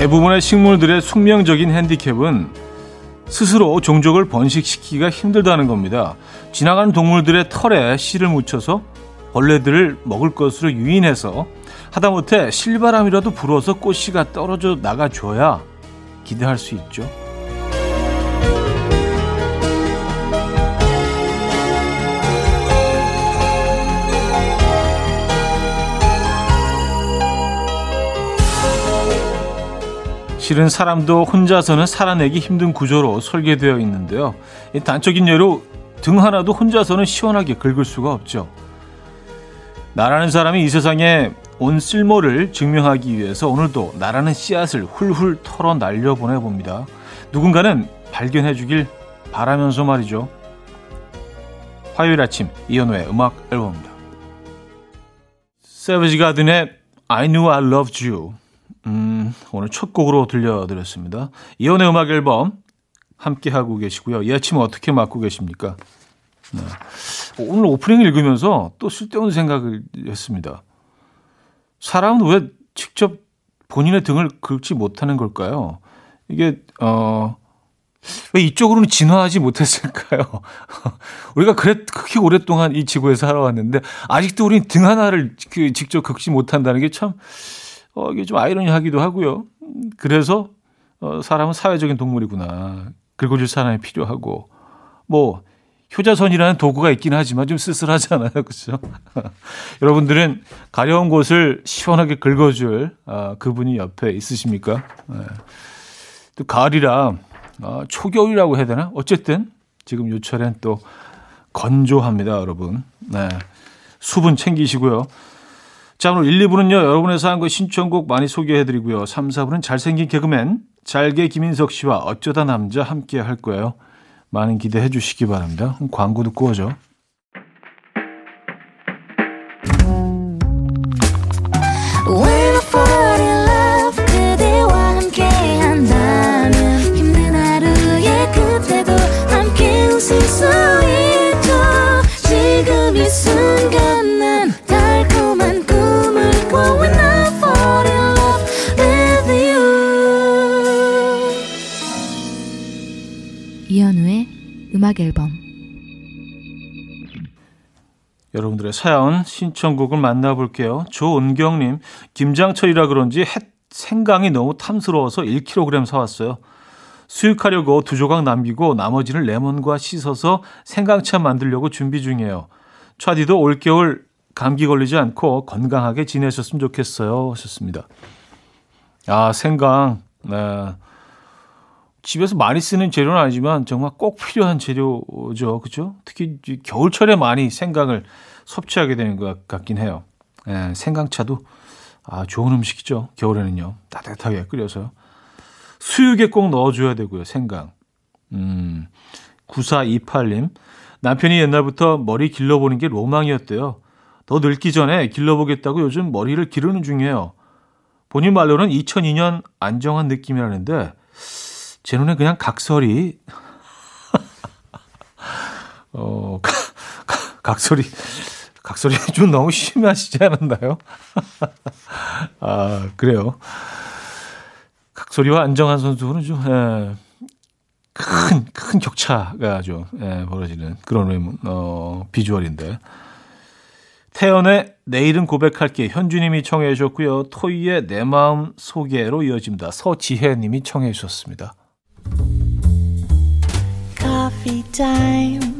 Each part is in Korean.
대부분의 식물들의 숙명적인 핸디캡은 스스로 종족을 번식시키기가 힘들다는 겁니다. 지나가는 동물들의 털에 씨를 묻혀서 벌레들을 먹을 것으로 유인해서 하다못해 실바람이라도 불어서 꽃씨가 떨어져 나가줘야 기대할 수 있죠. 실은 사람도 혼자서는 살아내기 힘든 구조로 설계되어 있는데요. 단적인 예로 등 하나도 혼자서는 시원하게 긁을 수가 없죠. 나라는 사람이 이 세상에 온 쓸모를 증명하기 위해서 오늘도 나라는 씨앗을 훌훌 털어 날려 보내봅니다. 누군가는 발견해 주길 바라면서 말이죠. 화요일 아침 이현우의 음악 앨범입니다. 세브지 가든의 I Knew I Loved You 음, 오늘 첫 곡으로 들려드렸습니다. 이혼의 음악 앨범 함께하고 계시고요. 이 아침 어떻게 맞고 계십니까? 네. 오늘 오프닝 읽으면서 또 쓸데없는 생각을 했습니다. 사람은 왜 직접 본인의 등을 긁지 못하는 걸까요? 이게, 어, 왜 이쪽으로는 진화하지 못했을까요? 우리가 그래, 그렇게 오랫동안 이 지구에 살아왔는데, 아직도 우리는 등 하나를 그 직접 긁지 못한다는 게 참, 어, 이게 좀 아이러니하기도 하고요. 그래서 어, 사람은 사회적인 동물이구나. 긁어줄 사람이 필요하고 뭐 효자손이라는 도구가 있긴 하지만 좀 쓸쓸하잖아요. 그렇죠? 여러분들은 가려운 곳을 시원하게 긁어줄 아, 그분이 옆에 있으십니까? 네. 또 가을이라 아, 초겨울이라고 해야 되나? 어쨌든 지금 요철엔 또 건조합니다, 여러분. 네. 수분 챙기시고요. 자, 오늘 1, 2부는요, 여러분의 사연과 신청곡 많이 소개해드리고요. 3, 4부는 잘생긴 개그맨, 잘게 김인석 씨와 어쩌다 남자 함께 할 거예요. 많은 기대해 주시기 바랍니다. 광고 듣고 오죠. 여러분들의 사연 신청곡을 만나볼게요. 조은경님 김장철이라 그런지 햇 생강이 너무 탐스러워서 1kg 사왔어요. 수육하려고 두 조각 남기고 나머지는 레몬과 씻어서 생강차 만들려고 준비 중이에요. 차디도 올겨울 감기 걸리지 않고 건강하게 지내셨으면 좋겠어요. 하셨습니다. 아, 생강. 네. 집에서 많이 쓰는 재료는 아니지만 정말 꼭 필요한 재료죠. 그죠? 특히 겨울철에 많이 생강을 섭취하게 되는 것 같긴 해요. 예, 생강차도 아, 좋은 음식이죠. 겨울에는요. 따뜻하게 끓여서. 수육에 꼭 넣어줘야 되고요. 생강. 음, 9428님. 남편이 옛날부터 머리 길러보는 게 로망이었대요. 더 늙기 전에 길러보겠다고 요즘 머리를 기르는 중이에요. 본인 말로는 2002년 안정한 느낌이라는데 제 눈에 그냥 각설이 어 각설이 각설이 좀 너무 심하시지 않았나요? 아 그래요. 각설이와 안정환 선수는 좀 예, 큰, 큰 격차가 좀 예, 벌어지는 그런 어, 비주얼인데. 태연의 내일은 고백할게 현주님이 청해 주셨고요. 토이의 내 마음 소개로 이어집니다. 서지혜님이 청해 주셨습니다. Coffee time.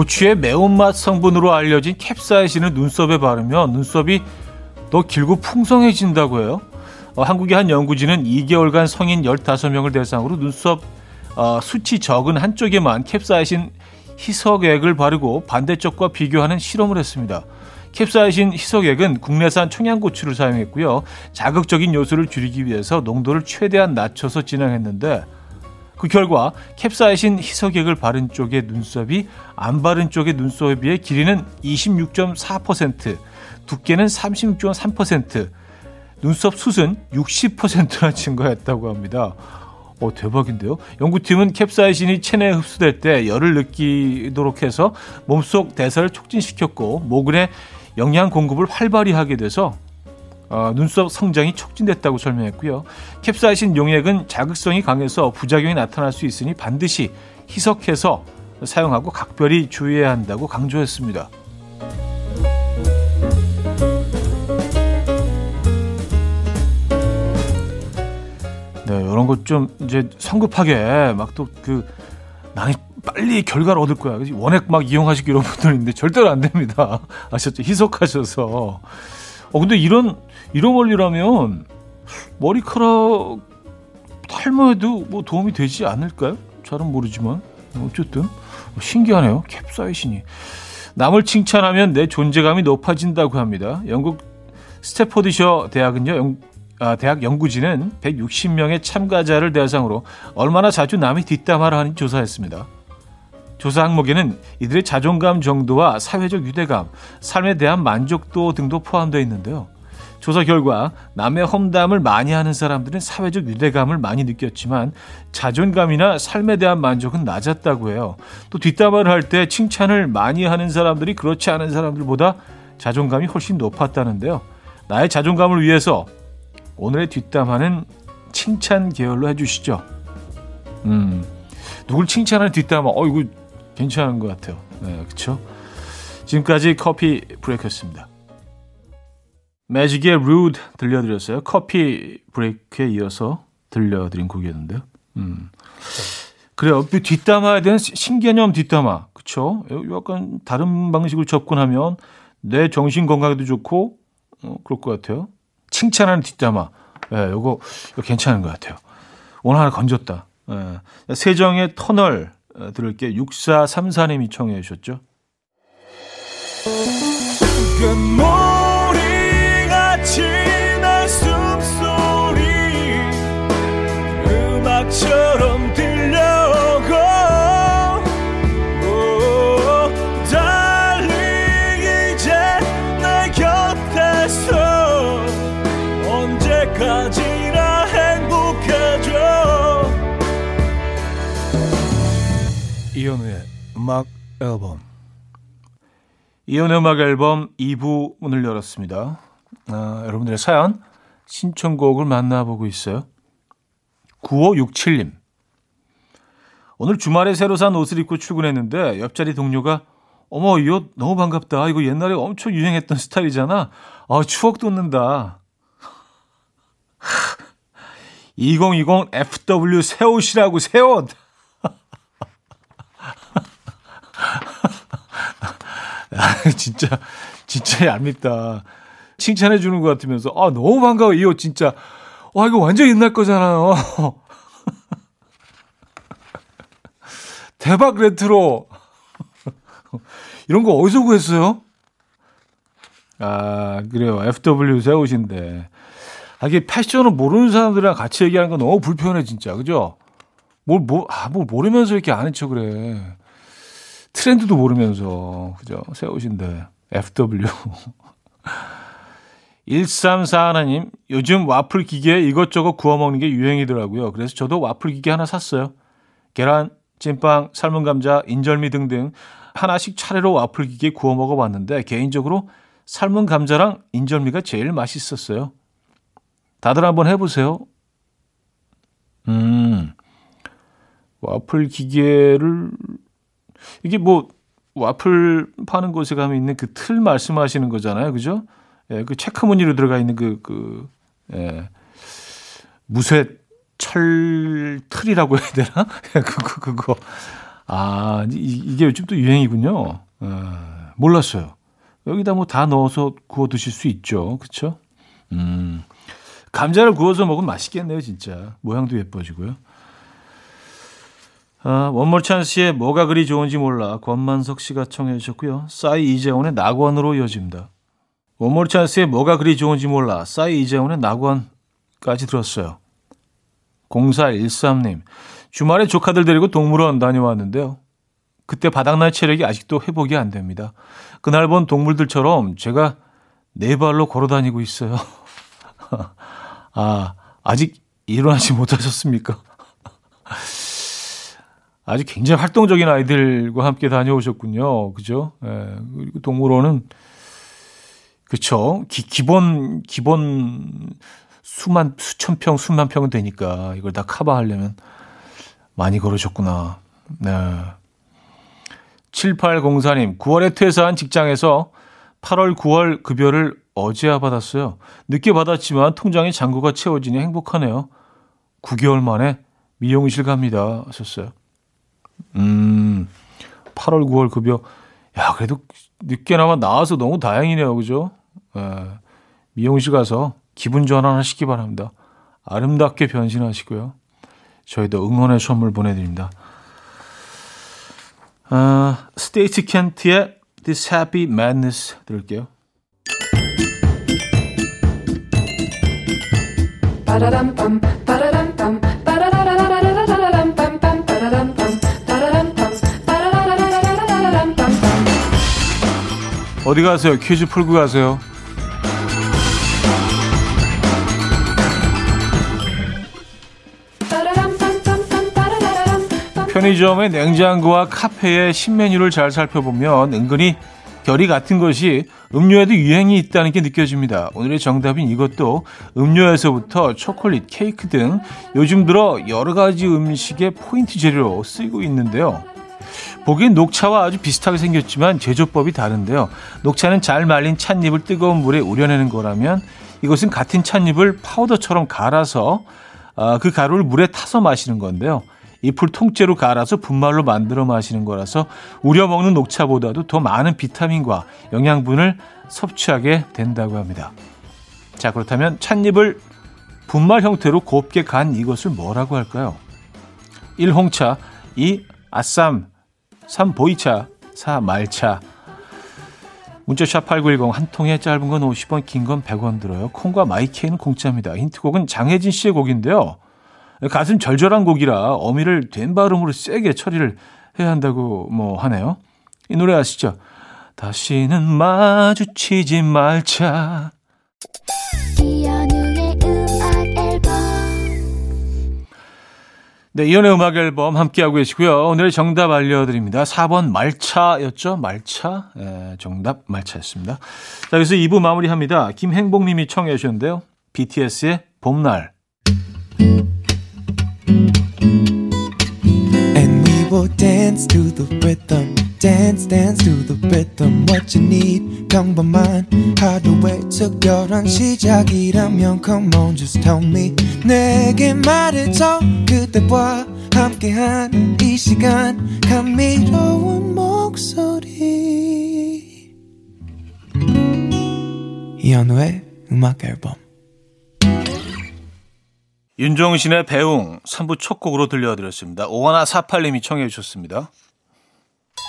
고추의 매운맛 성분으로 알려진 캡사이신을 눈썹에 바르면 눈썹이 더 길고 풍성해진다고 해요. 어, 한국의 한 연구진은 2개월간 성인 15명을 대상으로 눈썹 어, 수치 적은 한쪽에만 캡사이신 희석액을 바르고 반대쪽과 비교하는 실험을 했습니다. 캡사이신 희석액은 국내산 청양고추를 사용했고요. 자극적인 요소를 줄이기 위해서 농도를 최대한 낮춰서 진행했는데 그 결과 캡사이신 희석액을 바른 쪽의 눈썹이 안 바른 쪽의 눈썹에 비해 길이는 26.4%, 두께는 36.3%, 눈썹 숱은 60%나 증가했다고 합니다. 어, 대박인데요. 연구팀은 캡사이신이 체내에 흡수될 때 열을 느끼도록 해서 몸속 대사를 촉진시켰고 모근의 영양 공급을 활발히 하게 돼서 어, 눈썹 성장이 촉진됐다고 설명했고요. 캡사이신 용액은 자극성이 강해서 부작용이 나타날 수 있으니 반드시 희석해서 사용하고 각별히 주의해야 한다고 강조했습니다. 네, 이런 것 좀 이제 성급하게 막 또그 나는 빨리 결과를 얻을 거야. 원액 막 이용하시기 이런 분들인데 절대로 안 됩니다. 아셨죠? 희석하셔서. 어, 근데 이런, 이런 원리라면 머리카락 탈모에도 뭐 도움이 되지 않을까요? 잘은 모르지만. 어쨌든 신기하네요. 캡사이신이. 남을 칭찬하면 내 존재감이 높아진다고 합니다. 영국 스태포드셔 대학은요, 아, 대학 연구진은 160명의 참가자를 대상으로 얼마나 자주 남의 뒷담화를 하는지 조사했습니다. 조사 항목에는 이들의 자존감 정도와 사회적 유대감, 삶에 대한 만족도 등도 포함되어 있는데요. 조사 결과 남의 험담을 많이 하는 사람들은 사회적 유대감을 많이 느꼈지만 자존감이나 삶에 대한 만족은 낮았다고 해요. 또 뒷담화를 할 때 칭찬을 많이 하는 사람들이 그렇지 않은 사람들보다 자존감이 훨씬 높았다는데요. 나의 자존감을 위해서 오늘의 뒷담화는 칭찬 계열로 해주시죠. 음, 누굴 칭찬하는 뒷담화, 어, 이거 괜찮은 것 같아요. 네, 그쵸? 지금까지 커피 브레이크였습니다. 매직의 루드 들려드렸어요. 커피 브레이크에 이어서 들려드린 곡이었는데요. 음. 그래요. 뒷담화에 대한 신개념 뒷담화. 그쵸? 약간 다른 방식으로 접근하면 내 정신 건강에도 좋고, 어, 그럴 것 같아요. 칭찬하는 뒷담화. 예, 네, 요거, 이거 괜찮은 것 같아요. 오늘 하나 건졌다. 예. 세정의 터널 어, 들을게 6434님이 청해 주셨죠. 음악 앨범 이현우의 음악 앨범 2부 문을 열었습니다. 아, 여러분들의 사연 신청곡을 만나보고 있어요. 9567님 오늘 주말에 새로 산 옷을 입고 출근했는데 옆자리 동료가 어머 이 옷 너무 반갑다. 이거 옛날에 엄청 유행했던 스타일이잖아. 아 추억 돋는다. 2020 FW 새 옷이라고 새 옷. 진짜, 진짜 얄밉다. 칭찬해 주는 것 같으면서, 아, 너무 반가워. 이 옷 진짜. 와, 이거 완전 옛날 거잖아요. 대박 레트로. 이런 거 어디서 구했어요? 아, 그래요. FW 새 옷인데. 아, 이게 패션을 모르는 사람들이랑 같이 얘기하는 건 너무 불편해, 진짜. 그죠? 뭘, 뭐, 아, 뭘 모르면서 이렇게 아는 척 그래. 트렌드도 모르면서 그죠? 새 옷인데 FW 134 하나님 요즘 와플 기계에 이것저것 구워 먹는 게 유행이더라고요. 그래서 저도 와플 기계 하나 샀어요. 계란, 찐빵, 삶은 감자, 인절미 등등 하나씩 차례로 와플 기계에 구워 먹어봤는데 개인적으로 삶은 감자랑 인절미가 제일 맛있었어요. 다들 한번 해보세요. 음, 와플 기계를 이게 뭐 와플 파는 곳에 가면 있는 그 틀 말씀하시는 거잖아요. 그죠? 예, 그 체크 무늬로 들어가 있는 그, 그, 예, 무쇠 철 틀이라고 해야 되나? 그거, 그거. 아, 이, 이게 요즘 또 유행이군요. 예, 몰랐어요. 여기다 뭐 다 넣어서 구워 드실 수 있죠. 그쵸? 음. 감자를 구워서 먹으면 맛있겠네요, 진짜. 모양도 예뻐지고요. 아, 원몰 찬스의 뭐가 그리 좋은지 몰라 권만석 씨가 청해 주셨고요. 싸이 이재원의 낙원으로 이어집니다. 원몰 찬스에 뭐가 그리 좋은지 몰라. 싸이 이재훈의 낙원까지 들었어요. 0413님, 주말에 조카들 데리고 동물원 다녀왔는데요. 그때 바닥날 체력이 아직도 회복이 안 됩니다. 그날 본 동물들처럼 제가 네 발로 걸어 다니고 있어요. 아, 아직 일어나지 못하셨습니까? 아주 굉장히 활동적인 아이들과 함께 다녀오셨군요. 그죠? 예, 그리고 동물원은, 그쵸. 기, 기본, 기본 수만, 수천 평, 수만 평은 되니까 이걸 다 커버하려면 많이 걸으셨구나. 네. 7804님, 9월에 퇴사한 직장에서 8월, 9월 급여를 어제야 받았어요. 늦게 받았지만 통장에 잔고가 채워지니 행복하네요. 9개월 만에 미용실 갑니다. 하셨어요. 음, 8월, 9월 급여. 야, 그래도 늦게나마 나와서 너무 다행이네요. 그죠? 예, 미용실 가서 기분 전환 하시기 바랍니다. 아름답게 변신하시고요. 저희도 응원의 선물 보내드립니다. 아, 스테이트 켄트의 This Happy Madness 들을게요. 어디 가세요? 퀴즈 풀고 가세요. 편의점의 냉장고와 카페의 신메뉴를 잘 살펴보면 은근히 결이 같은 것이 음료에도 유행이 있다는 게 느껴집니다. 오늘의 정답인 이것도 음료에서부터 초콜릿, 케이크 등 요즘 들어 여러 가지 음식의 포인트 재료로 쓰이고 있는데요. 보기엔 녹차와 아주 비슷하게 생겼지만 제조법이 다른데요. 녹차는 잘 말린 찻잎을 뜨거운 물에 우려내는 거라면 이것은 같은 찻잎을 파우더처럼 갈아서 아, 그 가루를 물에 타서 마시는 건데요. 잎을 통째로 갈아서 분말로 만들어 마시는 거라서 우려 먹는 녹차보다도 더 많은 비타민과 영양분을 섭취하게 된다고 합니다. 자, 그렇다면 찻잎을 분말 형태로 곱게 간 이것을 뭐라고 할까요? 1. 홍차 2. 아쌈 3. 보이차 4. 말차 문자샵 8910 한 통에 짧은 건 50원 긴 건 100원 들어요. 콩과 마이케이는 공짜입니다. 힌트곡은 장혜진 씨의 곡인데요. 가슴 절절한 곡이라 어미를 된 발음으로 세게 처리를 해야 한다고 뭐 하네요. 이 노래 아시죠? 다시는 마주치지 말자. 네, 이연의 음악 앨범 함께하고 계시고요. 오늘의 정답 알려드립니다. 4번 말차였죠? 말차? 네, 정답 말차였습니다. 자, 여기서 2부 마무리합니다. 김행복 님이 청해 주셨는데요. BTS의 봄날. will dance to the rhythm. Dance, dance to the rhythm. What you need, 평범한 하루의 특별한 시작이라면 Come on, just tell me. 내게 말해줘 그대와 함께한 이 시간 감미로운 목소리. 이현우의 음악 앨범. 윤종신의 배웅 3부 첫 곡으로 들려드렸습니다. 오하나 사팔님이 청해 주셨습니다.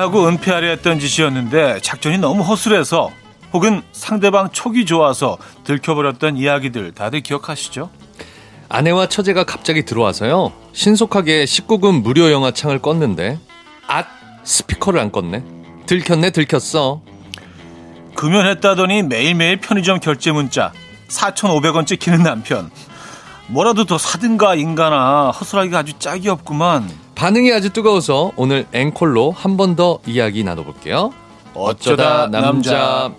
하고 은폐하려 했던 짓이었는데 작전이 너무 허술해서 혹은 상대방 촉이 좋아서 들켜버렸던 이야기들 다들 기억하시죠? 아내와 처제가 갑자기 들어와서요. 신속하게 19금 무료 영화 창을 껐는데 앗 스피커를 안 껐네. 들켰네 들켰어. 금연했다더니 매일매일 편의점 결제 문자 4,500원 찍히는 남편. 뭐라도 더 사든가 인간아 허술하기가 아주 짝이 없구만. 반응이 아주 뜨거워서 오늘 앵콜로 한 번 더 이야기 나눠볼게요. 어쩌다 남자.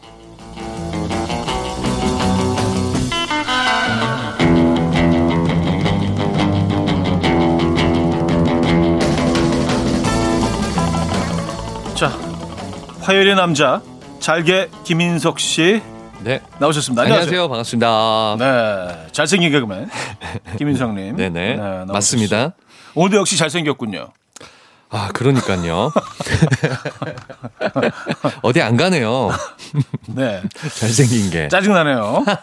자, 화요일의 남자 잘게 김인석 씨 네. 나오셨습니다. 안녕하세요. 반갑습니다. 네, 잘생긴 개그맨 김인석님. 네네. 나오셨습니다. 맞습니다. 오늘도 역시 잘생겼군요. 아, 그러니까요. 어디 안 가네요. 네, 잘생긴 게. 짜증나네요. 네.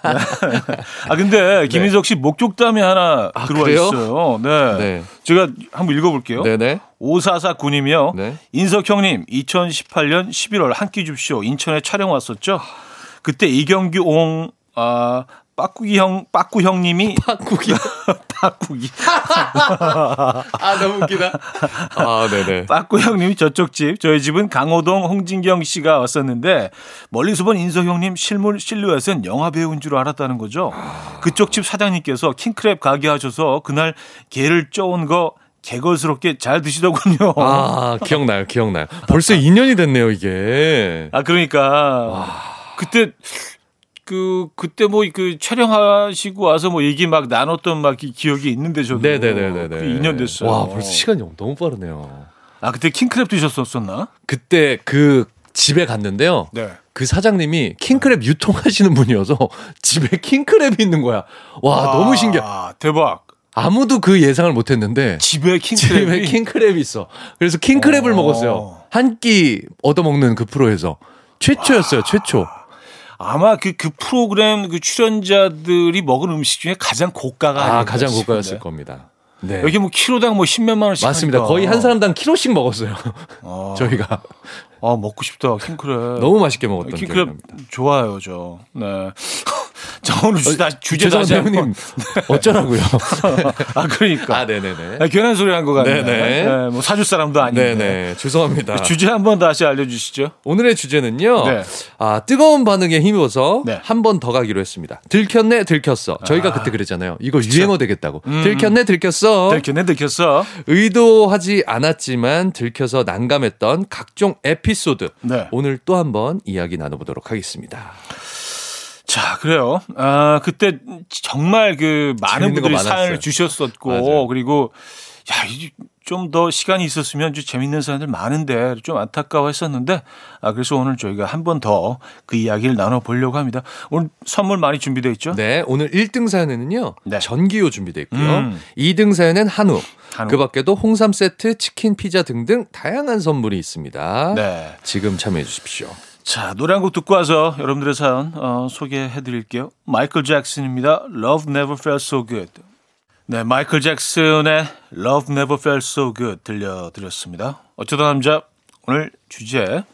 아 근데 김인석 씨 목격담이 하나 아, 들어와 그래요? 있어요. 네. 네. 제가 한번 읽어볼게요. 네네. 5449님이요. 네. 인석 형님, 2018년 11월 한끼 줍쇼 인천에 촬영 왔었죠. 그때 이경규 옹, 아, 빠꾸기 형, 빠꾸 형님이 팥국이. 빠꾸기. 아, 너무 웃기다. 아, 네네. 빠꾸 형님이 저쪽 집, 저희 집은 강호동 홍진경 씨가 왔었는데 멀리서 본 인석 형님 실물 실루엣은 영화 배우인 줄 알았다는 거죠. 그쪽 집 사장님께서 킹크랩 가게 하셔서 그날 게를 쪄온 거 개걸스럽게 잘 드시더군요. 아, 기억나요, 기억나요. 벌써 2년이 됐네요, 이게. 아 그러니까 그때 그 그때 뭐 그 촬영하시고 와서 뭐 얘기 막 나눴던 막 기- 기억이 있는데 저도 네네네네. 그게 2년 됐어요. 와, 벌써 시간이 너무 빠르네요. 아 그때 킹크랩 드셨었었나? 그때 그 집에 갔는데요. 네. 그 사장님이 킹크랩 유통하시는 분이어서 집에 킹크랩이 있는 거야. 와, 너무 신기해. 아 대박. 아무도 그 예상을 못 했는데 집에 킹크랩이 집에 킹크랩이 있어. 그래서 킹크랩을 어. 먹었어요. 한 끼 얻어먹는 그 프로에서. 최초였어요, 최초. 아마 그, 그 프로그램 그 출연자들이 먹은 음식 중에 가장 고가가 아, 가장. 고가였을 겁니다. 네. 여기 뭐 키로당 뭐 십몇만 원씩 맞습니다. 하니까. 거의 한 사람당 키로씩 먹었어요. 아, 저희가. 아 먹고 싶다 킹크랩. 너무 맛있게 먹었던 킹크랩 납니다. 좋아요 저. 네. 자 오늘 주제 다 주제 다시 한번. 형님 어쩌라고요? 아 그러니까. 아, 네네네. 아, 괜한 소리 한것 같네. 네네. 네, 뭐 사줄 사람도 아닌데. 네네. 죄송합니다. 주제 한번 다시 알려주시죠. 오늘의 주제는요. 네. 아, 뜨거운 반응에 힘입어서 네. 한번 더 가기로 했습니다. 들켰네, 들켰어. 저희가 그때 그랬잖아요. 이거 유행어 되겠다고. 음. 들켰네, 들켰어. 들켰네 들켰어. 의도하지 않았지만 들켜서 난감했던 각종 에피소드. 네. 오늘 또 한번 이야기 나눠보도록 하겠습니다. 자, 그래요. 아, 그때 정말 그 많은 분들이. 사연을 주셨었고, 맞아요. 그리고 야, 좀 더 시간이 있었으면 좀 재밌는 사연들 많은데 좀 안타까워 했었는데, 아, 그래서 오늘 저희가 한 번 더 그 이야기를 나눠보려고 합니다. 오늘 선물 많이 준비되어 있죠? 네, 오늘 1등 사연에는요. 네. 전기요 준비되어 있고요. 음. 2등 사연은 한우. 한우. 그 밖에도 홍삼 세트, 치킨, 피자 등등 다양한 선물이 있습니다. 네. 지금 참여해 주십시오. 자, 노래 한 곡 듣고 와서 여러분들의 사연 어, 소개해 드릴게요. 마이클 잭슨입니다. Love Never Felt So Good. 네, 마이클 잭슨의 Love Never Felt So Good 들려드렸습니다. 어쩌다 남자 오늘 주제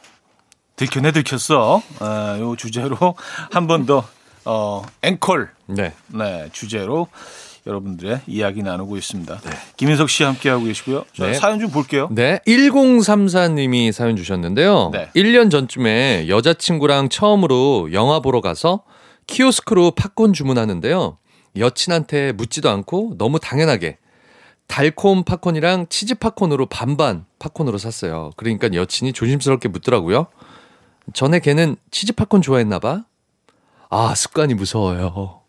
들켰네 들켰어. 아, 요 주제로 한 번 더 어, 앵콜 네. 네, 주제로 여러분들의 이야기 나누고 있습니다. 김인석 씨 함께 하고 계시고요. 자, 네. 사연 좀 볼게요. 네, 1034님이 사연 주셨는데요. 네. 1년 전쯤에 여자친구랑 처음으로 영화 보러 가서 키오스크로 팝콘 주문하는데요. 여친한테 묻지도 않고 너무 당연하게 달콤 팝콘이랑 치즈 팝콘으로 반반 팝콘으로 샀어요. 그러니까 여친이 조심스럽게 묻더라고요. 전에 걔는 치즈 팝콘 좋아했나 봐. 아, 습관이 무서워요.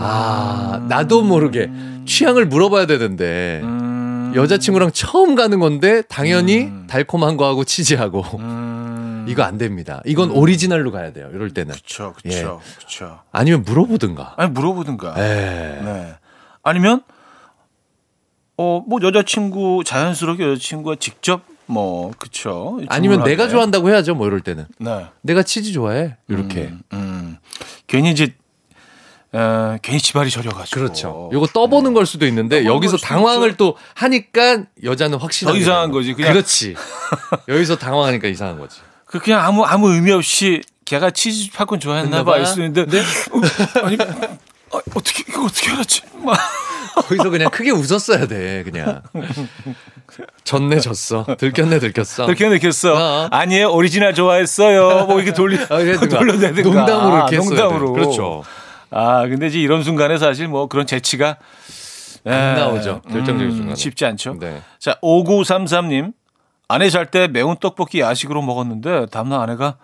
아, 나도 모르게 취향을 물어봐야 되는데 음. 여자친구랑 처음 가는 건데 당연히 음. 달콤한 거하고 치즈하고 음. 이거 안 됩니다. 이건 오리지널로 가야 돼요. 이럴 때는. 그쵸, 예. 그쵸, 그쵸. 아니면 물어보든가. 아니 물어보든가. 에. 네. 아니면 어 뭐 여자친구 자연스럽게 여자친구가 직접 뭐 그쵸. 아니면 내가 때. 좋아한다고 해야죠. 뭐 이럴 때는. 네. 내가 치즈 좋아해. 이렇게. 음, 음. 괜히 이제 어, 괜히 지발이 저려가지고. 그렇죠. 요거 떠보는 걸 수도 있는데 여기서 당황을 있죠. 또 하니까 여자는 확실하게 더 이상한 거지. 그냥- 그렇지. 여기서 당황하니까 이상한 거지. 그 그냥 아무 아무 의미 없이 걔가 치즈 팝콘 좋아했나 봐 했나 봐. 있었는데 네? 어, 아니 아, 어떻게 이거 어떻게 알았지? 막 거기서 그냥 크게 웃었어야 돼. 그냥. 졌네 졌어. 들켰네 들켰어. 그렇게 느꼈어. 어. 아니에요 오리지널 좋아했어요. 뭐 이렇게 돌리 아. 돌려내든가. 농담으로 이렇게 아, 농담으로. 돼. 그렇죠. 아 근데 이제 이런 순간에 사실 뭐 그런 재치가 안 에, 나오죠. 결정적인 순간에. 쉽지 않죠. 네. 자 5933님 아내 잘 때 매운 떡볶이 야식으로 먹었는데 다음날 아내가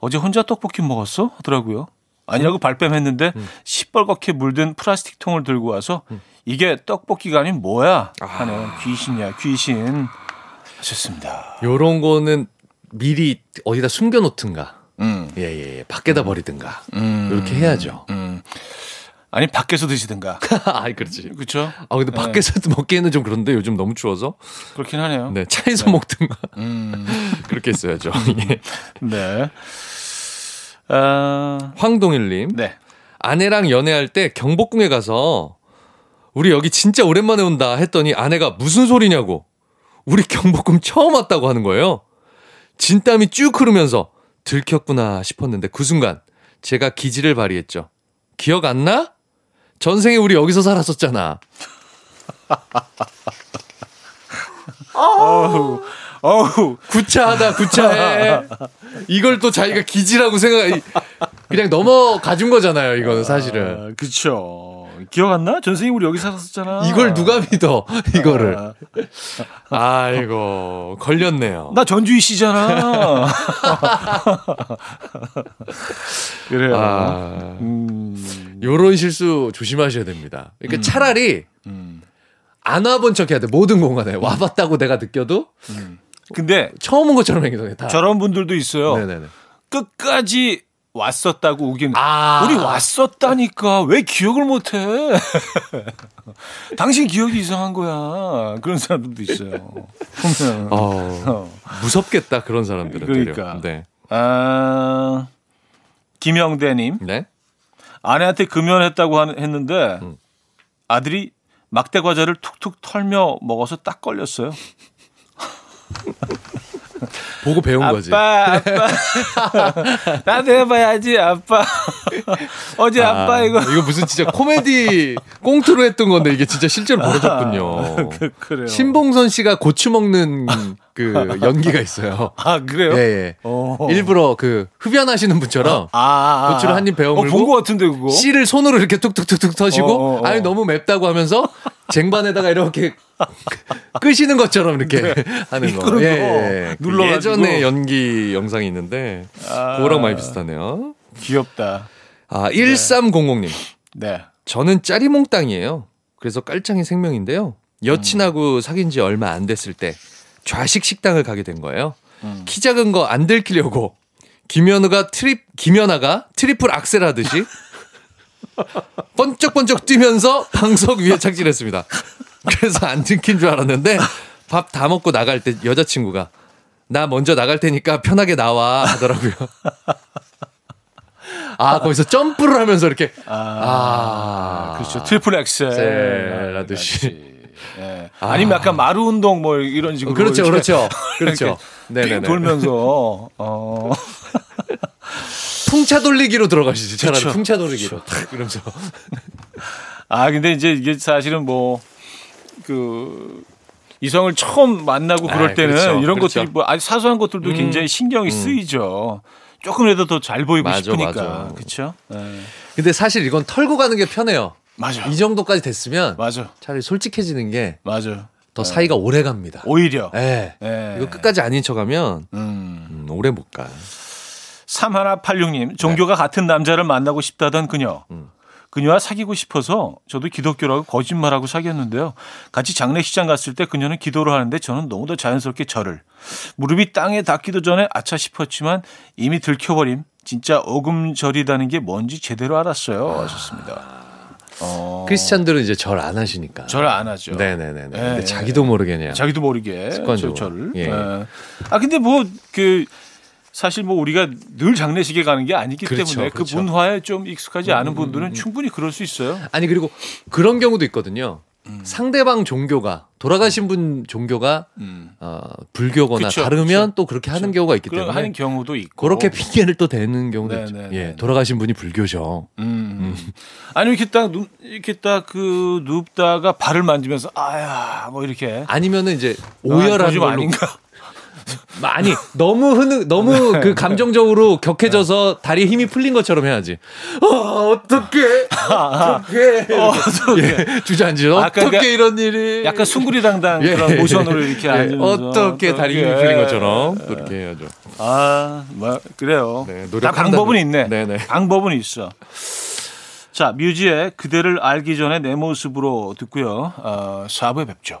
어제 혼자 떡볶이 먹었어 하더라고요. 아니라고 발뺌했는데 음. 시뻘겋게 물든 플라스틱 통을 들고 와서 이게 떡볶이가 아닌 뭐야 아. 하는 귀신이야 귀신 하셨습니다. 요런 거는 미리 어디다 숨겨놓든가. 음, 예 예 예. 밖에다 버리든가. 음, 이렇게 해야죠. 음. 아니 밖에서 드시든가 아, 그렇지. 그렇죠? 아 근데 밖에서 먹기에는 좀 그런데 요즘 너무 추워서. 그렇긴 하네요. 네 차에서 먹든가. 음, 그렇게 했어야죠. 예. 네. 아, 황동일님. 네. 아내랑 연애할 때 경복궁에 가서 우리 여기 진짜 오랜만에 온다 했더니 아내가 무슨 소리냐고 우리 경복궁 처음 왔다고 하는 거예요. 진땀이 쭉 흐르면서 들켰구나 싶었는데 그 순간 제가 기지를 발휘했죠. 기억 안 나? 전생에 우리 여기서 살았었잖아. 어우, 어우, 구차하다 구차해. 이걸 또 자기가 기지라고 생각 그냥 넘어가 준 거잖아요. 이거는 사실은. 아, 그쵸. 기억 안 나? 전생에 우리 여기 살았었잖아. 이걸 누가 믿어? 이거를. 아, 아이고 걸렸네요. 나 전주희 씨잖아. 그래요. 아, 음, 요런 실수 조심하셔야 됩니다. 그러니까 차라리 음. 안 와본 척 해야 돼. 모든 공간에 와봤다고 내가 느껴도 근데 처음 온 것처럼 행동해. 다. 저런 분들도 있어요. 네네네. 끝까지 왔었다고 우긴. 아, 우리 왔었다니까 왜 기억을 못해? 당신 기억이 이상한 거야. 그런 사람들도 있어요. 보면. 어, 어. 무섭겠다 그런 사람들은. 그러니까. 네. 아, 김영대님 네. 아내한테 금연했다고 한- 했는데 음. 아들이 막대 과자를 툭툭 털며 먹어서 딱 걸렸어요. 보고 배운 거지. 아빠, 아빠, 나도 해봐야지, 아빠. 어제 아, 빠 이거 이거 무슨 진짜 코미디 꽁트로 했던 건데 이게 진짜 실제로 벌어졌군요. 그, 그래요. 신봉선 씨가 고추 먹는 그 연기가 있어요. 아 그래요? 예, 예. 어. 일부러 그 흡연하시는 분처럼 아, 아, 아, 고추를 한 입 베어 어, 물고 본것 같은데 그거. 씨를 손으로 이렇게 툭툭툭툭 터시고 어, 어, 어. 아니 너무 맵다고 하면서 쟁반에다가 이렇게 끄시는 것처럼 이렇게 하는 거. 예, 거. 예. 그 눌러가지고. 예전에 연기 영상이 있는데 아. 그거랑 많이 비슷하네요. 귀엽다. 아, 1300님. 네. 저는 짜리몽땅이에요. 그래서 깔창이 생명인데요. 여친하고 사귄 지 얼마 안 됐을 때 좌식 식당을 가게 된 거예요. 음. 키 작은 거 안 들키려고 김연우가 트립 김연아가 트리플 악셀 하듯이 번쩍번쩍 뛰면서 방석 위에 착지했습니다. 그래서 안 들킨 줄 알았는데 밥 다 먹고 나갈 때 여자친구가 나 먼저 나갈 테니까 편하게 나와 하더라고요. 아 거기서 점프를 하면서 이렇게 아, 그렇죠. 트리플 엑셀 셀 하듯이. 예. 아니면 약간 마루 운동 뭐 이런 식으로 그렇죠, 그렇죠, 그렇죠. 네네네. 돌면서 어 풍차 돌리기로 들어가시지. 차라리 그렇죠. 풍차 돌리기로. 탁 이러면서. 아 근데 이제 이게 사실은 뭐 그 이성을 처음 만나고 그럴 아, 때는 그렇죠, 이런 그렇죠. 것들이 뭐 아주 사소한 것들도 음. 굉장히 신경이 쓰이죠. 조금이라도 더 잘 보이고 맞아, 싶으니까. 그렇죠. 네. 근데 사실 이건 털고 가는 게 편해요. 맞아, 이 정도까지 됐으면 맞아, 차라리 솔직해지는 게더 맞아. 사이가 오래 갑니다. 오히려 예. 예. 이거 끝까지 아닌 척하면 음. 음, 오래 못 가. 3186님, 종교가 같은 남자를 만나고 싶다던 그녀. 음. 그녀와 사귀고 싶어서 저도 기독교라고 거짓말하고 사귀었는데요. 같이 장례식장 갔을 때 그녀는 기도를 하는데 저는 너무도 자연스럽게 절을. 무릎이 땅에 닿기도 전에 아차 싶었지만 이미 들켜버림. 진짜 어금절이라는 게 뭔지 제대로 알았어요. 하셨습니다. 어, 크리스찬들은 이제 절 안 하시니까. 절을 안 하죠. 네네네. 네. 근데 자기도 모르게 그냥. 자기도 모르게 습관적으로. 저- 절을. 예. 예. 아 근데 뭐 그 사실 뭐 우리가 늘 장례식에 가는 게 아니기 그렇죠, 때문에 그렇죠. 그 문화에 좀 익숙하지 않은 음, 분들은 음, 음. 충분히 그럴 수 있어요. 아니 그리고 그런 경우도 있거든요. 음. 상대방 종교가 돌아가신 분 종교가 음. 어, 불교거나 그쵸, 다르면 그쵸. 또 그렇게 하는 경우가 있기 때문에 하는 경우도 있고 그렇게 핑계를 또 대는 경우도 네, 있죠. 네, 예, 네. 돌아가신 분이 불교죠. 음. 아니면 이렇게 딱 눕, 이렇게 딱 그 눕다가 발을 만지면서 아야 뭐 이렇게 아니면은 이제 아, 오열하는 좀 걸로 아닌가? 아니 너무 흐느 너무 네. 그 감정적으로 격해져서 다리에 힘이 풀린 것처럼 해야지. 어, 어떻게 어떻게 어. 예, 아까 어떻게 그러니까 이런 일이 약간 숭구리당당 예. 그런 모션으로 이렇게 예, 어떻게 다리 힘이. 풀린 것처럼 또 이렇게 해야죠. 아, 뭐 그래요. 네, 다 방법은 있네. 네네. 방법은 있어. 자, 뮤지의 그대를 알기 전에 내 모습으로 듣고요. 어, 4부에 뵙죠.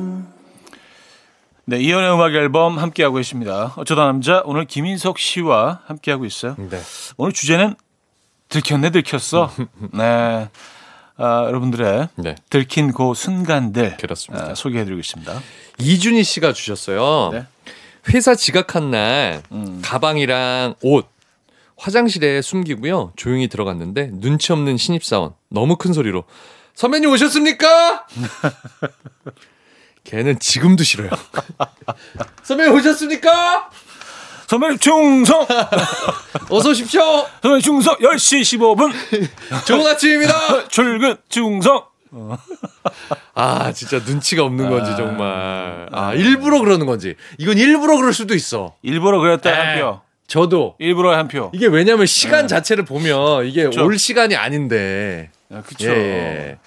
네, 이연의 음악 앨범 함께하고 계십니다. 어쩌다 남자 오늘 김인석 씨와 함께하고 있어요. 네. 오늘 주제는 들켰네 들켰어. 네. 아, 여러분들의 네. 들킨 그 순간들 그렇습니다. 아, 소개해드리고 있습니다. 이준희 씨가 주셨어요. 네. 회사 지각한 날 음. 가방이랑 옷 화장실에 숨기고요. 조용히 들어갔는데 눈치 없는 신입사원 너무 큰 소리로 선배님 오셨습니까? 걔는 지금도 싫어요. 선배님 오셨습니까? 선배님 충성! 어서 오십시오. 선배님 충성! 10시 15분 좋은 아침입니다. 출근 충성! 아 진짜 눈치가 없는 건지 정말. 아 일부러 그러는 건지. 이건 일부러 그럴 수도 있어. 일부러 그랬다 한 에. 표. 저도 일부러 한 표. 이게 왜냐면 시간 자체를 보면 이게 그쵸. 올 시간이 아닌데. 아, 그쵸. 예, 예.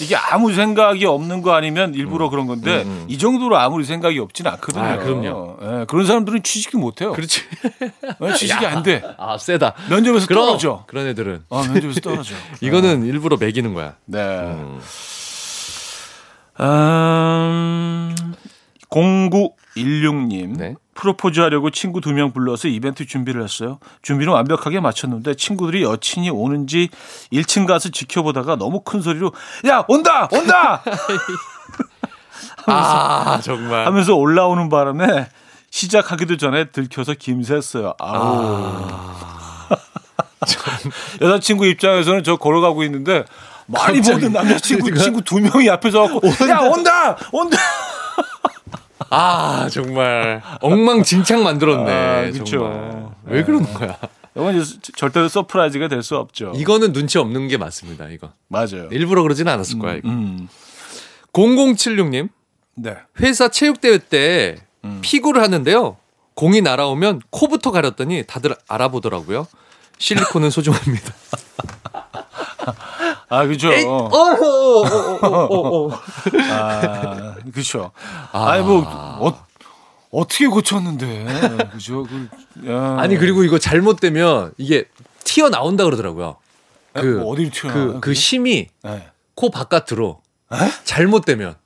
이게 아무 생각이 없는 거 아니면 일부러 그런 건데 음, 음. 이 정도로 아무리 생각이 없지는 않거든요. 아, 그럼요. 예, 그런 사람들은 취직이 못 해요. 그렇지. 예, 취직이 안 돼. 아 세다. 면접에서 그럼 떨어져. 그런 애들은 어, 면접에서 떨어져. 이거는 일부러 매기는 거야. 네. 음. 음, 0916님. 네. 프로포즈 하려고 친구 두 명 불러서 이벤트 준비를 했어요. 준비는 완벽하게 마쳤는데 친구들이 여친이 오는지 1층 가서 지켜보다가 너무 큰 소리로 야 온다 온다 아 정말. 하면서 올라오는 바람에 시작하기도 전에 들켜서 김샜어요. 아우. 여자친구 입장에서는 저 걸어가고 있는데 많이 보는 남자친구 그러니까? 친구 두 명이 앞에서 야 온다 온다 아 정말 엉망진창 만들었네. 아, 그쵸. 정말. 왜 그러는 거야? 이건 절대로 surprise가 될 수 없죠. 이거는 눈치 없는 게 맞습니다. 이거 맞아요. 일부러 그러지는 않았을 거야. 이거. 음. 0076님 네. 회사 체육대회 때 음. 피구를 하는데요. 공이 날아오면 코부터 가렸더니 다들 알아보더라고요. 실리콘은 소중합니다. 아 그렇죠. 어, 어어어어 어. 아 그렇죠. 아니 뭐 어, 어떻게 고쳤는데 그죠? 그, 야. 아니 그리고 이거 잘못되면 이게 튀어 나온다 그러더라고요. 그, 뭐 어디를 튀어나와요, 그, 그? 심이 네. 코 바깥으로 잘못되면.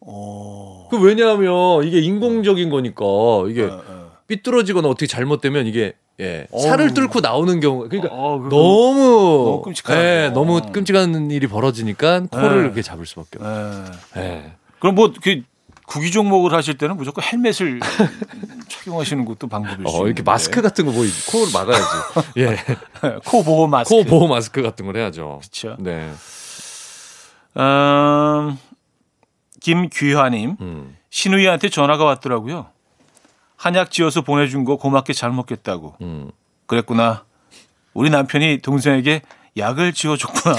어. 그 왜냐하면 이게 인공적인 거니까 이게 어, 어. 삐뚤어지거나 어떻게 잘못되면 이게 예, 어우. 살을 뚫고 나오는 경우 그러니까 어, 너무 너무 끔찍하다. 예, 너무 어. 끔찍한 일이 벌어지니까 코를 네. 이렇게 잡을 수밖에 없어요. 예. 예. 그럼 뭐그 구기 종목을 하실 때는 무조건 헬멧을 착용하시는 것도 방법일 수 어, 이렇게. 마스크 같은 거 뭐 코를 막아야지. 예. 코 보호 마스크. 코 보호 마스크 같은 걸 해야죠. 그렇죠. 네. 음, 김귀화님 음. 신우이한테 전화가 왔더라고요. 한약 지어서 보내준 거 고맙게 잘 먹겠다고. 음. 그랬구나. 우리 남편이 동생에게 약을 지어줬구나.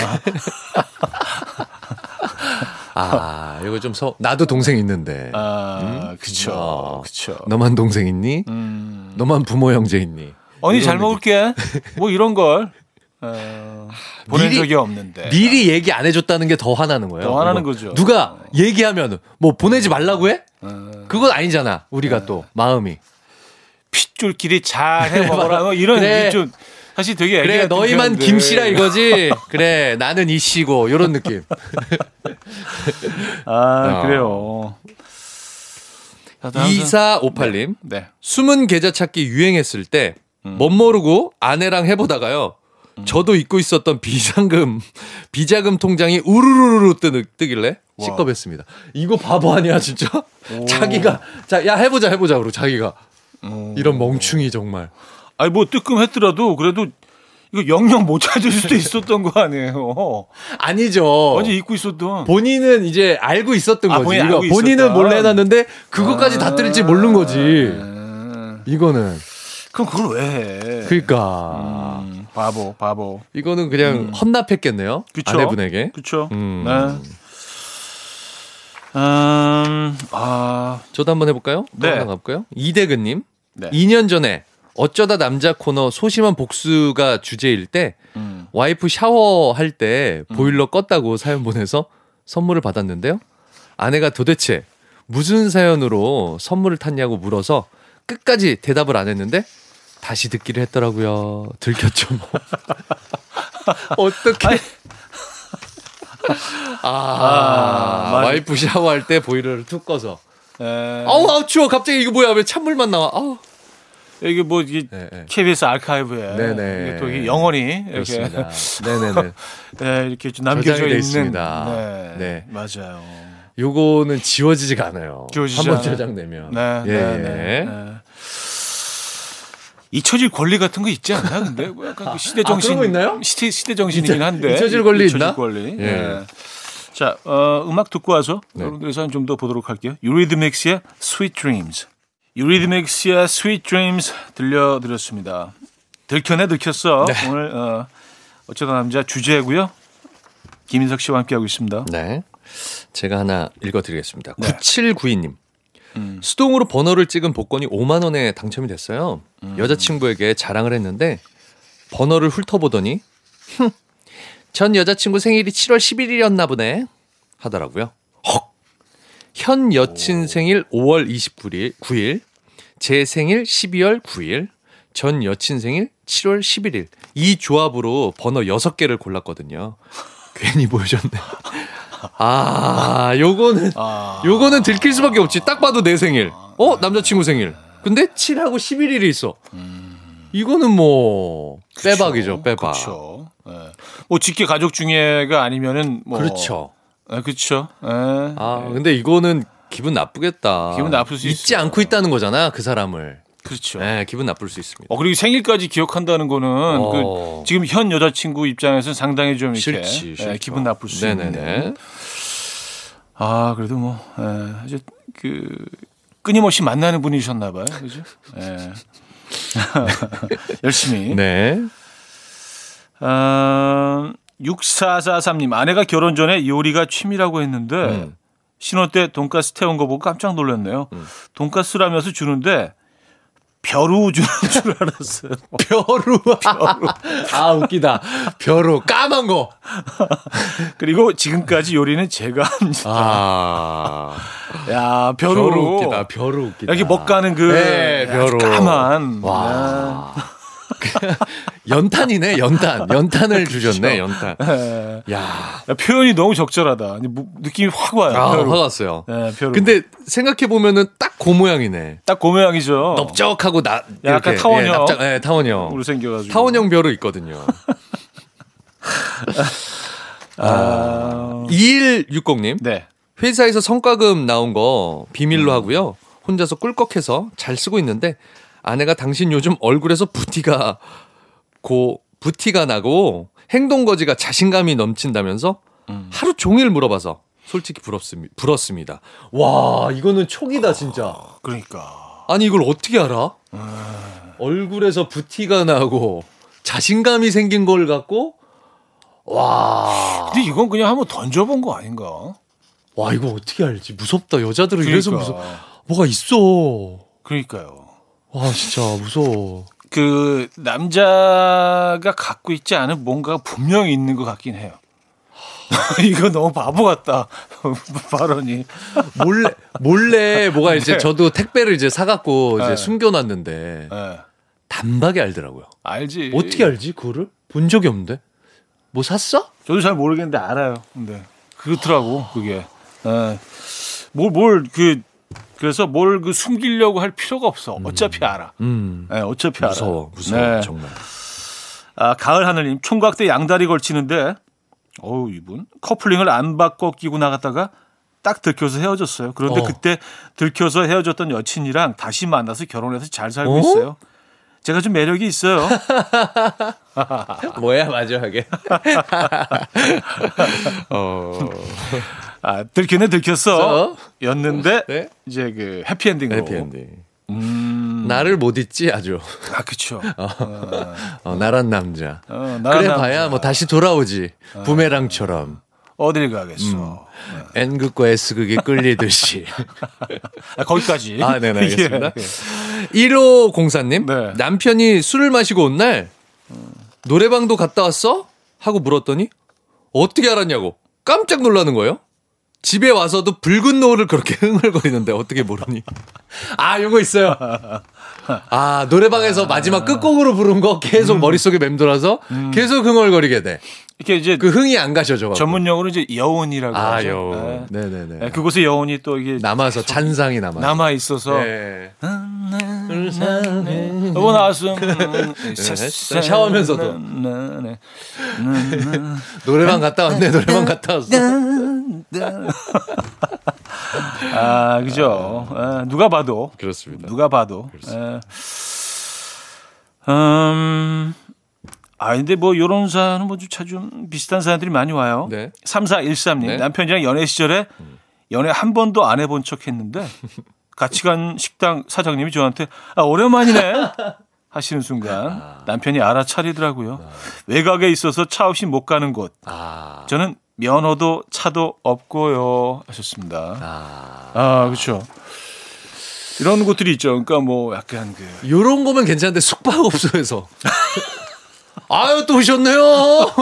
아, 이거 좀 서, 나도 동생 있는데. 아, 그쵸. 어. 그쵸. 너만 동생 있니? 음. 너만 부모 형제 있니? 언니 잘 먹을게. 뭐 이런 걸. 어, 보낸 미리- 적이 없는데. 미리 얘기 안 해줬다는 게 더 화나는 거예요. 더 화나는 이거. 거죠. 누가 얘기하면 뭐 보내지 말라고 해? 어, 그건 아니잖아. 우리가 또 마음이. 핏줄끼리 잘 해 먹어라. 뭐 이런 그래. 좀 사실 되게 그래 너희만. 김씨라 이거지. 그래 나는 이씨고 이런 느낌. 아, 어. 그래요. 자, 다음 분. 2458님 네. 숨은 계좌 찾기 유행했을 때 음. 멋모르고 아내랑 해보다가요. 저도 잊고 있었던 비상금 비자금 통장이 우르르르 뜨, 뜨길래 와. 시겁했습니다. 이거 바보 아니야 진짜? 자기가 자 야 해보자 해보자 그러고 자기가 이런 멍충이 정말. 아니 뭐 뜨끔했더라도 그래도 이거 영영 못 찾을 수도 있었던 거 아니에요. 아니죠. 완전 잊고 있었던. 본인은 이제 알고 있었던 아, 거지. 본인이 이거 본인은 있었다. 몰래 해놨는데 그것까지 다 뜰지 모르는 거지. 음, 이거는 그럼 그걸 왜 해? 그러니까 음, 바보, 바보. 이거는 그냥 헌납했겠네요. 그쵸? 아내분에게. 그쵸? 음. 네. 음, 아, 저도 한번 해볼까요? 또 네. 하나 가볼까요? 이대근님. 네. 2년 전에 어쩌다 남자 코너 소심한 복수가 주제일 때 음. 와이프 샤워할 때 보일러 껐다고 사연 보내서 선물을 받았는데요. 아내가 도대체 무슨 사연으로 선물을 탔냐고 물어서 끝까지 대답을 안 했는데 다시 듣기를 했더라고요. 들켰죠 뭐. 어떻게? 아, 아, 맞아. 와이프 샤워할 때 보일러를 툭 꺼서 에, 아우 아우 추워 갑자기 이거 뭐야 왜 찬물만 나와 아우 이게 뭐 이게 네, 네. KBS 아카이브에 네네. 이게 또 이게 영원히 이렇게 네네네 네, 이렇게 좀 남겨져 있는 있습니다. 네, 네. 맞아요. 요거는 지워지지가 않아요 지워지지 한번. 저장되면 네, 예, 네, 예. 네, 네. 잊혀질 권리 같은 거 있지 않나? 근데 뭐 약간 그 시대 아, 그런 정신 거 있나요? 시대 시대 정신이긴 한데 잊혀질 권리 잊혀질 있나? 권리. 예. 네. 자, 어, 음악 듣고 와서 네. 여러분들 사연 좀 더 보도록 할게요. 유리드믹스의 Sweet Dreams. 유리드믹스의 Sweet Dreams 들려드렸습니다. 들켰네 들켰어. 네. 오늘 어, 어쩌다 남자 주제고요. 김인석 씨와 함께하고 있습니다. 네 제가 하나 읽어드리겠습니다 네. 9792님 음. 수동으로 번호를 찍은 복권이 5만 원에 당첨이 됐어요. 음. 여자친구에게 자랑을 했는데 번호를 훑어보더니 흠, 전 여자친구 생일이 7월 11일이었나 보네. 하더라고요. 헉. 현 여친 생일 5월 29일 9일 제 생일 12월 9일 전 여친 생일 7월 11일 이 조합으로 번호 6개를 골랐거든요. 괜히 보여줬네 아 요거는 아, 요거는 들킬 수밖에 없지. 딱 봐도 내 생일. 어? 남자친구 생일. 근데 7하고 11일이 있어. 이거는 뭐 빼박이죠, 빼박. 그렇죠. 예. 뭐 직계 가족 중에가 아니면은 뭐 그렇죠. 예, 그렇죠. 예. 아, 근데 이거는 기분 나쁘겠다. 기분 나쁠 수 있어요. 않고 있다는 거잖아, 그 사람을. 그렇죠. 네, 기분 나쁠 수 있습니다. 어 그리고 생일까지 기억한다는 거는 어. 그 지금 현 여자친구 입장에서는 상당히 좀 이렇게 싫지, 예, 싫죠. 기분 나쁠 수 네네네. 있는. 아 그래도 뭐 예, 이제 그 끊임없이 만나는 분이셨나 봐요, 그죠? 예. 열심히. 네. 어, 6443님, 아내가 결혼 전에 요리가 취미라고 했는데, 음. 신혼 때 돈가스 태운 거 보고 깜짝 놀랐네요. 돈가스라면서 주는데, 벼루 주는 줄 알았어요. 벼루. 아, 웃기다. 벼루. 까만 거. 그리고 지금까지 요리는 제가 합니다. 아. 야, 벼루. 벼루 웃기다. 벼루 웃기다. 여기 먹가는 그, 네, 벼루. 까만. 와. 연탄이네, 연탄. 연탄을 주셨네, 연탄. 예. 야. 야, 표현이 너무 적절하다. 아니, 무- 느낌이 확 와요. 아. 화가 왔어요. 예, 벼루. 근데 생각해 보면은 딱 그 모양이네. 딱 그 모양이죠. 넓적하고 나 약간 이렇게, 타원형. 예, 납작, 예, 타원형. 으로 생겨가지고. 타원형 벼루 있거든요. 아, 2160님. 네. 회사에서 성과금 나온 거 비밀로 하고요. 혼자서 꿀꺽해서 잘 쓰고 있는데 아내가 당신 요즘 얼굴에서 부티가 고 부티가 나고 행동 거지가 자신감이 넘친다면서 음. 하루 종일 물어봐서 솔직히 부럽습니다. 부럽습니다. 와 이거는 촉이다 진짜. 그러니까. 아니 이걸 어떻게 알아? 얼굴에서 부티가 나고 자신감이 생긴 걸 갖고 와. 근데 이건 그냥 한번 던져본 거 아닌가? 와 이거 어떻게 알지? 무섭다. 여자들은 이래서 그러니까. 무섭. 뭐가 있어. 그러니까요. 와 진짜 무서워. 그 남자가 갖고 있지 않은 뭔가 분명히 있는 것 같긴 해요. 이거 너무 바보 같다 발언이. 몰래 몰래 뭐가 이제 네. 저도 택배를 이제 사갖고 이제 네. 숨겨놨는데 예. 단박에 알더라고요. 알지. 어떻게 알지 그거를? 본 적이 없는데. 뭐 샀어? 저도 잘 모르겠는데 알아요. 근데 그렇더라고 그게. 예. 뭘뭘 그 그래서 뭘 그 숨기려고 할 필요가 없어. 어차피 알아. 음. 예, 어차피 알아. 무서워 무서워 네. 정말. 아, 가을 하늘님 총각대 양다리 걸치는데 어우 이분 커플링을 안 바꿔 끼고 나갔다가 딱 들켜서 헤어졌어요. 그런데 어. 그때 들켜서 헤어졌던 여친이랑 다시 만나서 결혼해서 잘 살고 어? 있어요. 제가 좀 매력이 있어요. 뭐야 마지막에. 어. 아, 들키네 들켰어. 어? 였는데 네. 이제 그 해피엔딩으로. 해피엔딩. 음. 나를 못 잊지 아주. 아, 그쵸. 어, 나란 남자. 어, 나란 그래. 봐야 뭐 다시 돌아오지. 부메랑처럼. 어딜 가겠어. N극과 S극이 끌리듯이. 아, 거기까지. 아, 네네, 알겠습니다. 예. 1504님, 네. 남편이 술을 마시고 온 날, 노래방도 갔다 왔어? 하고 물었더니, 어떻게 알았냐고. 깜짝 놀라는 거예요. 집에 와서도 붉은 노을을 그렇게 흥얼거리는데 어떻게 모르니? 아, 요거 있어요. 아, 노래방에서 마지막 끝곡으로 부른 거 계속 머릿속에 맴돌아서 계속 흥얼거리게 돼. 이렇게 이제 그 흥이 안 가셔져. 전문 용어로 이제 여운이라고 아, 하죠. 요. 네. 네네네. 네, 그곳에 여운이 또 이게 남아서 잔상이 남아. 남아 있어서 네. 여보 나왔음 네, 샤워하면서도. 네. 노래방 갔다 왔네. 노래방 갔다 왔어. 아 그죠 에, 누가 봐도 그렇습니다. 누가 봐도 에, 음, 아 근데 뭐 요런 사연은 뭐좀 비슷한 사연들이 많이 와요 네. 3413님 네. 남편이랑 연애 시절에 연애 한 번도 안 해본 척 했는데 같이 간 식당 사장님이 저한테 아 오랜만이네 하시는 순간 남편이 알아차리더라고요 외곽에 있어서 차 없이 못 가는 곳 아. 저는 면허도 차도 없고요 하셨습니다. 아. 아 그렇죠. 이런 곳들이 있죠. 그러니까 뭐 약간 그 요런 거면 괜찮은데 숙박업소에서. 아유, 또 오셨네요.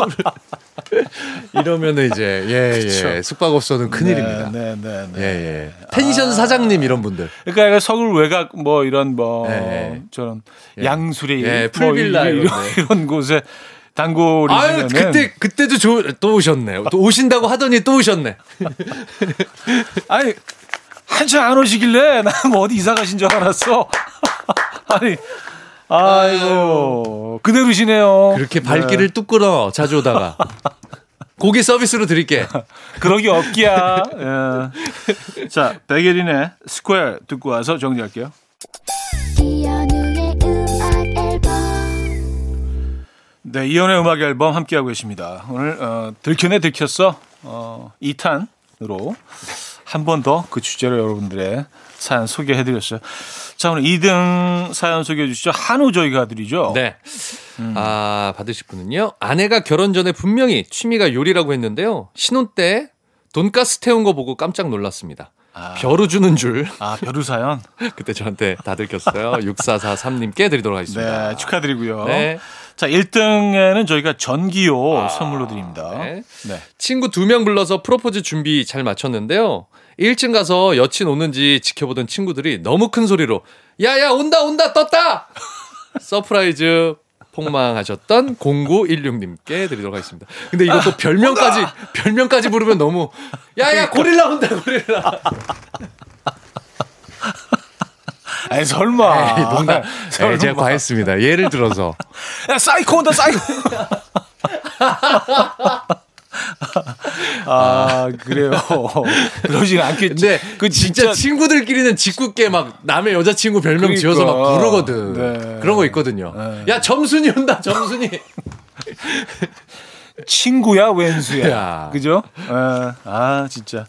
이러면은 이제, 예, 예. 그쵸. 숙박업소는 큰일입니다. 네, 네, 네. 예, 예. 펜션 사장님 이런 분들. 그러니까 서울 외곽 뭐 이런 뭐 네. 저런 예. 양수리 예, 뭐 풀빌라 이런, 이런 데. 이런 곳에 단골이 아유, 그때, 그때도 좋, 또 오셨네. 또 오신다고 하더니 또 오셨네. 아니 한참 안 오시길래 난뭐 어디 이사 가신 줄 알았어. 아니 아이고 그대로시네요. 그렇게 발길을 뚝 끊어, 자주 오다가. 고기 서비스로 드릴게. 그러기 없기야. 예. 자, 백예린의 Square 듣고 와서 정리할게요. 네, 이현우의 음악 앨범 함께하고 계십니다. 오늘 어, 들켰네 들켰어 어, 2탄으로 한 번 더 그 주제로 여러분들의 사연 소개해드렸어요. 자, 오늘 2등 사연 소개해 주시죠. 한우 저희가 드리죠. 네. 아, 받으실 분은요. 아내가 결혼 전에 분명히 취미가 요리라고 했는데요. 신혼 때 돈가스 태운 거 보고 깜짝 놀랐습니다. 벼루 주는 줄. 아, 벼루 사연. 그때 저한테 다 들켰어요. 6443님께 드리도록 하겠습니다. 네, 축하드리고요. 네. 자, 1등에는 저희가 전기요 선물로 드립니다. 네. 네. 친구 두 명 불러서 프로포즈 준비 잘 마쳤는데요. 1층 가서 여친 오는지 지켜보던 친구들이 너무 큰 소리로 야야 온다 온다 떴다 surprise 폭망하셨던 0916님께 드리도록 하겠습니다. 근데 이것도 별명까지 별명까지 부르면 너무 야야 고릴라 온다 고릴라. 아니, 설마. 에이, 농담. 설마. 네, 제가 과했습니다. 예를 들어서 야, 사이코 온다, 사이코. 아, 그래요. 그러진 않겠지. 근데 그 진짜, 진짜, 친구들끼리는 짓궂게 막 남의 여자친구 별명 그러니까. 지어서 막 부르거든. 네. 그런 거 있거든요. 네. 야 점순이 온다 점순이. 친구야, 웬수야. 야. 그죠? 아, 아, 진짜.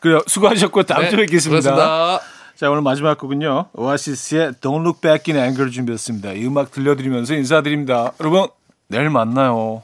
그래요. 수고하셨고, 다음 주에 뵙겠습니다. 그렇습니다. 자, 오늘 마지막 곡은요. 오아시스의 Don't Look Back in Anger 준비했습니다. 이 음악 들려드리면서 인사드립니다. 여러분, 내일 만나요.